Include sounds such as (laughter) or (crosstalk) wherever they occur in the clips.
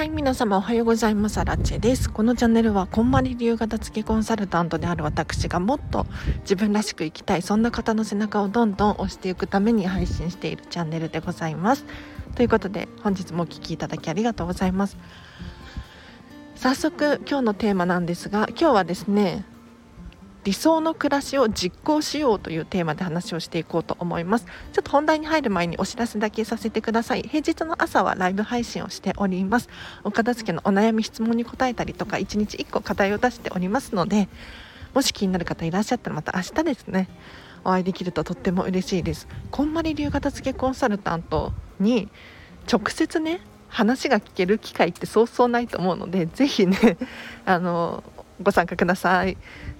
はい、皆様おはようございます。アラチェです。このチャンネルは、こんまり流型付けコンサルタントである私がもっと自分らしく生きたい、そんな方の背中をどんどん押していくために配信しているチャンネルでございます。ということで、本日もお聴きいただきありがとうございます。早速、今日のテーマなんですが、今日はですね、理想の暮らしを実行しようというテーマで話をしていこうと思います。ちょっと本題に入る前にお知らせだけさせてください。平日の朝はライブ配信をしております。お片付けのお悩み質問に答えたりとか1日1個課題を出しておりますのでもし気になる方いらっしゃったらまた明日ですね。お会いできるととっても嬉しいです。こんまり流片付けコンサルタントに直接ね話が聞ける機会ってそうそうないと思うのでぜひねあのご参加ください。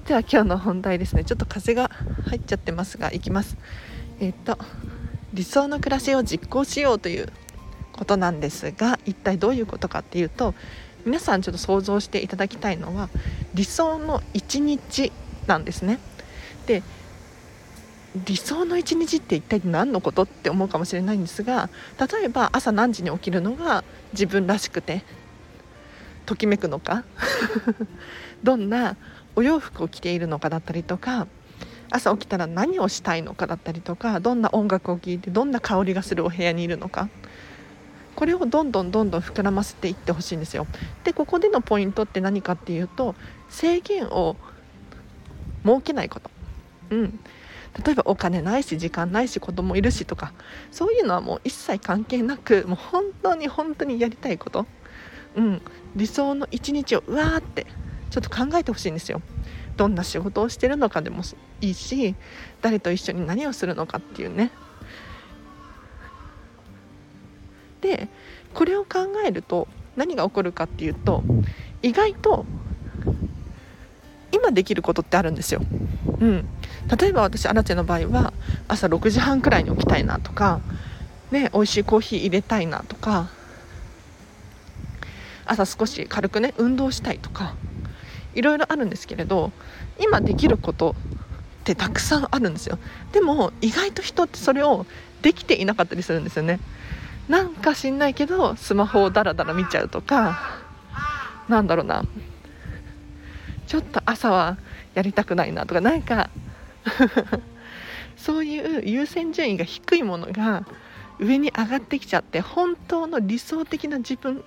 では今日の本題ですね。ちょっと風が入っちゃってますがいきます。えっ、と理想の暮らしを実行しようということなんですが一体どういうことかっていうと皆さんちょっと想像していただきたいのは理想の一日なんですね。で理想の一日って一体何のことって思うかもしれないんですが例えば朝何時に起きるのが自分らしくてときめくのか？どんなお洋服を着ているのかだったりとか朝起きたら何をしたいのかだったりとかどんな音楽を聴いてどんな香りがするお部屋にいるのかこれをどんどんどんどん膨らませていってほしいんですよ。でここでのポイントって何かっていうと制限を設けないこと。うん例えばお金ないし時間ないし子供いるしとかそういうのはもう一切関係なくもう本当に本当にやりたいこと、うん、理想の一日をうわーってちょっと考えてほしいんですよ。どんな仕事をしてるのかでもいいし誰と一緒に何をするのかっていうね。でこれを考えると何が起こるかっていうと意外と今できることってあるんですよ。うん、例えば私アラチェの場合は朝6時半くらいに起きたいなとか、ね、美味しいコーヒー入れたいなとか朝少し軽くね運動したいとかいろいろあるんですけれど今できることってたくさんあるんですよ。でも意外と人ってそれをできていなかったりするんですよね。なんか知んないけどスマホをダラダラ見ちゃうとかなんだろうな。ちょっと朝はやりたくないなとかなんか (laughs) そういう優先順位が低いものが上に上がってきちゃって本当の理想的な自分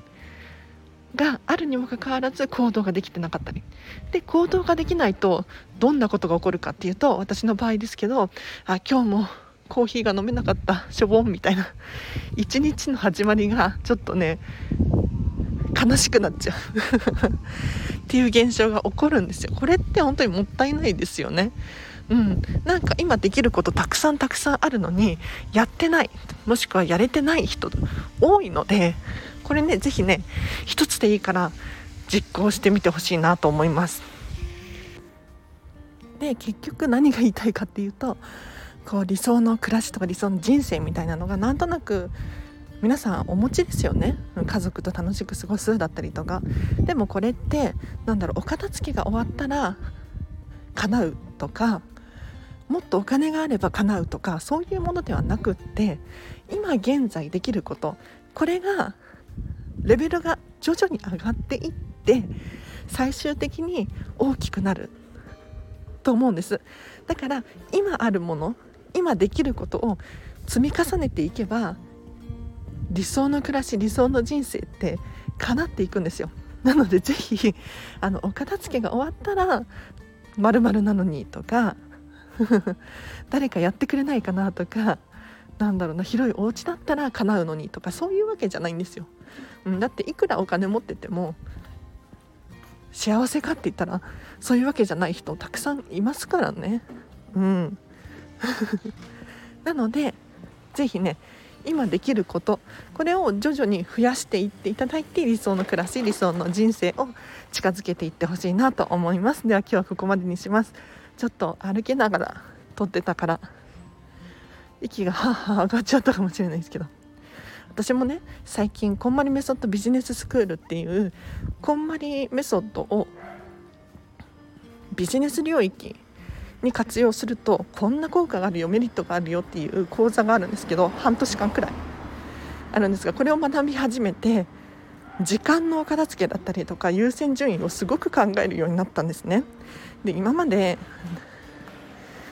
があるにもかかわらず行動ができてなかったり。で行動ができないとどんなことが起こるかっていうと私の場合ですけどあ今日もコーヒーが飲めなかったしょぼんみたいな一日の始まりがちょっとね悲しくなっちゃう。っていう現象が起こるんですよ。これって本当にもったいないですよね。うん、なんか今できることたくさんたくさんあるのにやってない。もしくはやれてない人多いのでこれね是非ね一つでいいから実行してみてほしいなと思います。で結局何が言いたいかっていうとこう理想の暮らしとか理想の人生みたいなのがなんとなく皆さんお持ちですよね。家族と楽しく過ごすだったりとか。でもこれってなんだろうお片付けが終わったら叶うとかもっとお金があれば叶うとかそういうものではなくって今現在できることこれがレベルが徐々に上がっていって最終的に大きくなると思うんです。だから今あるもの今できることを積み重ねていけば理想の暮らし理想の人生って叶っていくんですよ。なのでぜひあのお片付けが終わったらまるなのにとか (laughs) 誰かやってくれないかなとかなんだろうな広いお家だったら叶うのにとかそういうわけじゃないんですよ、うん、だっていくらお金持ってても幸せかって言ったらそういうわけじゃない人たくさんいますからね。うん。(laughs) なので是非ね今できることこれを徐々に増やしていっていただいて理想の暮らし理想の人生を近づけていってほしいなと思います。では今日はここまでにします。ちょっと歩きながら撮ってたから息がはあは上がっちゃったかもしれないですけど私もね最近こんまりメソッドビジネススクールっていうこんまりメソッドをビジネス領域に活用するとこんな効果があるよメリットがあるよっていう講座があるんですけど半年間くらいあるんですがこれを学び始めて時間のお片付けだったりとか優先順位をすごく考えるようになったんですね。で今まで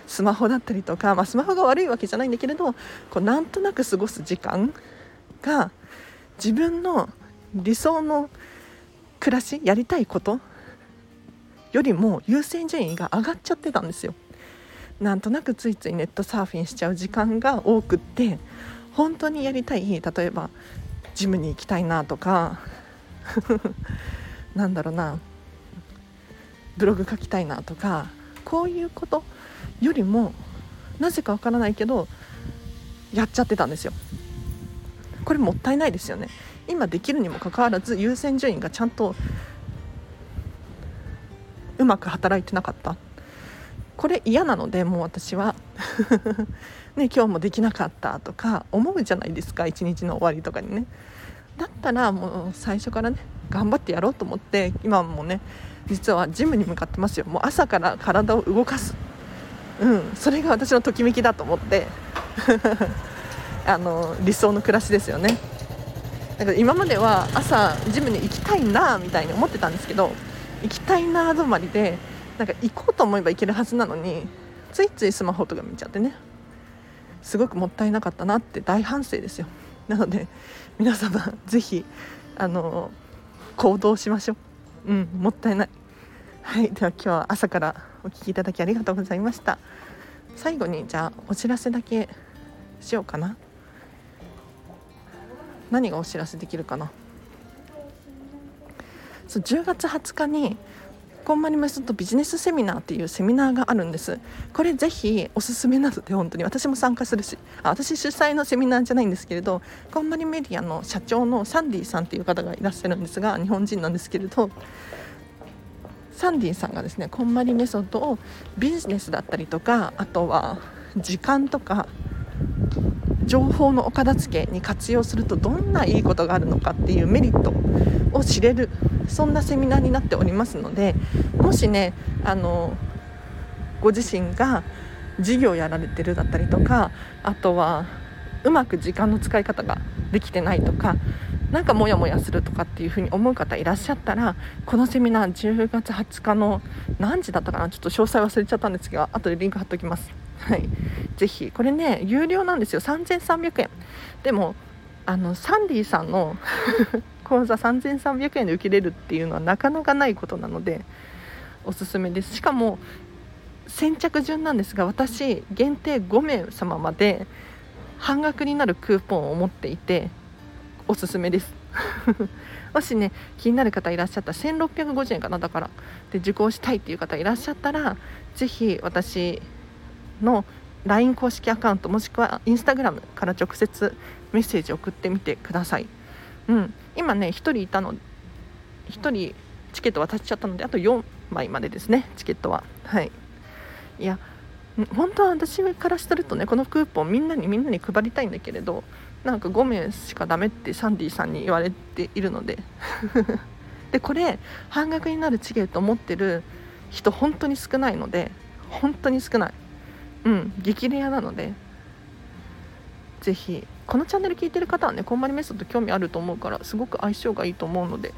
スマホだったりとか、まあ、スマホが悪いわけじゃないんだけれどこうなんとなく過ごす時間が自分の理想の暮らしやりたいことよりも優先順位が上がっちゃってたんですよ。なんとなくついついネットサーフィンしちゃう時間が多くって本当にやりたい例えばジムに行きたいなとか (laughs) なんだろうなブログ書きたいなとかこういうことよりもなぜかわからないけどやっちゃってたんですよ。これもったいないですよね。今できるにもかかわらず優先順位がちゃんとうまく働いてなかった。これ嫌なのでもう私は。(laughs) ね、今日もできなかったとか思うじゃないですか一日の終わりとかにね。だったらもう最初からね頑張ってやろうと思って今もね実はジムに向かってますよ。もう朝から体を動かす。うん。それが私のときめきだと思って。(laughs) あの理想の暮らしですよね。だから今までは朝ジムに行きたいなみたいに思ってたんですけど行きたいな止まりでなんか行こうと思えば行けるはずなのについついスマホとか見ちゃってね。すごくもったいなかったなって大反省ですよ。なので皆様ぜひあの行動しましょう。うんもったいない。はい。では今日は朝からお聴きいただきありがとうございました。最後にじゃあお知らせだけしようかな。何がお知らせできるかな。そう10月20日にこんまりメソッドビジネスセミナーっていうセミナーがあるんです。これぜひおすすめなので本当に私も参加するしあ私主催のセミナーじゃないんですけれどこんまりメディアの社長のサンディさんっていう方がいらっしゃるんですが日本人なんですけれどサンディさんがですねこんまりメソッドをビジネスだったりとかあとは時間とか情報のお片付けに活用するとどんないいことがあるのかっていうメリットを知れるそんなセミナーになっておりますのでもしねあのご自身が事業やられてるだったりとかあとはうまく時間の使い方ができてないとかなんかモヤモヤするとかっていうふうに思う方いらっしゃったらこのセミナー10月20日の何時だったかなちょっと詳細忘れちゃったんですが後でリンク貼っておきます。はい。ぜひこれね有料なんですよ。3300円。でもあのサンディさんの (laughs) 講座3300円で受けれるっていうのはなかなかないことなのでおすすめです。しかも先着順なんですが私限定5名様まで半額になるクーポンを持っていておすすめです。(laughs) もしね気になる方いらっしゃったら1650円かなだから。で受講したいっていう方いらっしゃったら是非私の LINE 公式アカウントもしくは Instagram から直接メッセージ送ってみてください、うん、今ね1人いたの1人チケット渡しちゃったのであと4枚までですねチケットは。はい。いや本当は私からするとねこのクーポンみんなにみんなに配りたいんだけれどなんか5名しかダメってサンディさんに言われているので。(laughs) でこれ半額になるチケットを持ってる人本当に少ないので本当に少ない。うん激レアなのでぜひこのチャンネル聞いてる方はねこんまりメソッド興味あると思うからすごく相性がいいと思うので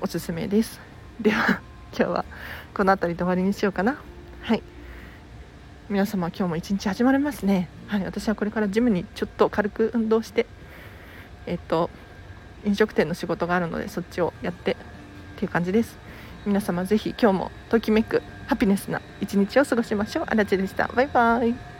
おすすめです。では (laughs) 今日はこの辺りで終わりにしようかな。はい。皆様今日も一日始まりますね。はい。私はこれからジムにちょっと軽く運動してえっと飲食店の仕事があるのでそっちをやってっていう感じです。皆様ぜひ今日もときめくハピネスな一日を過ごしましょう。あらちでした。バイバイ。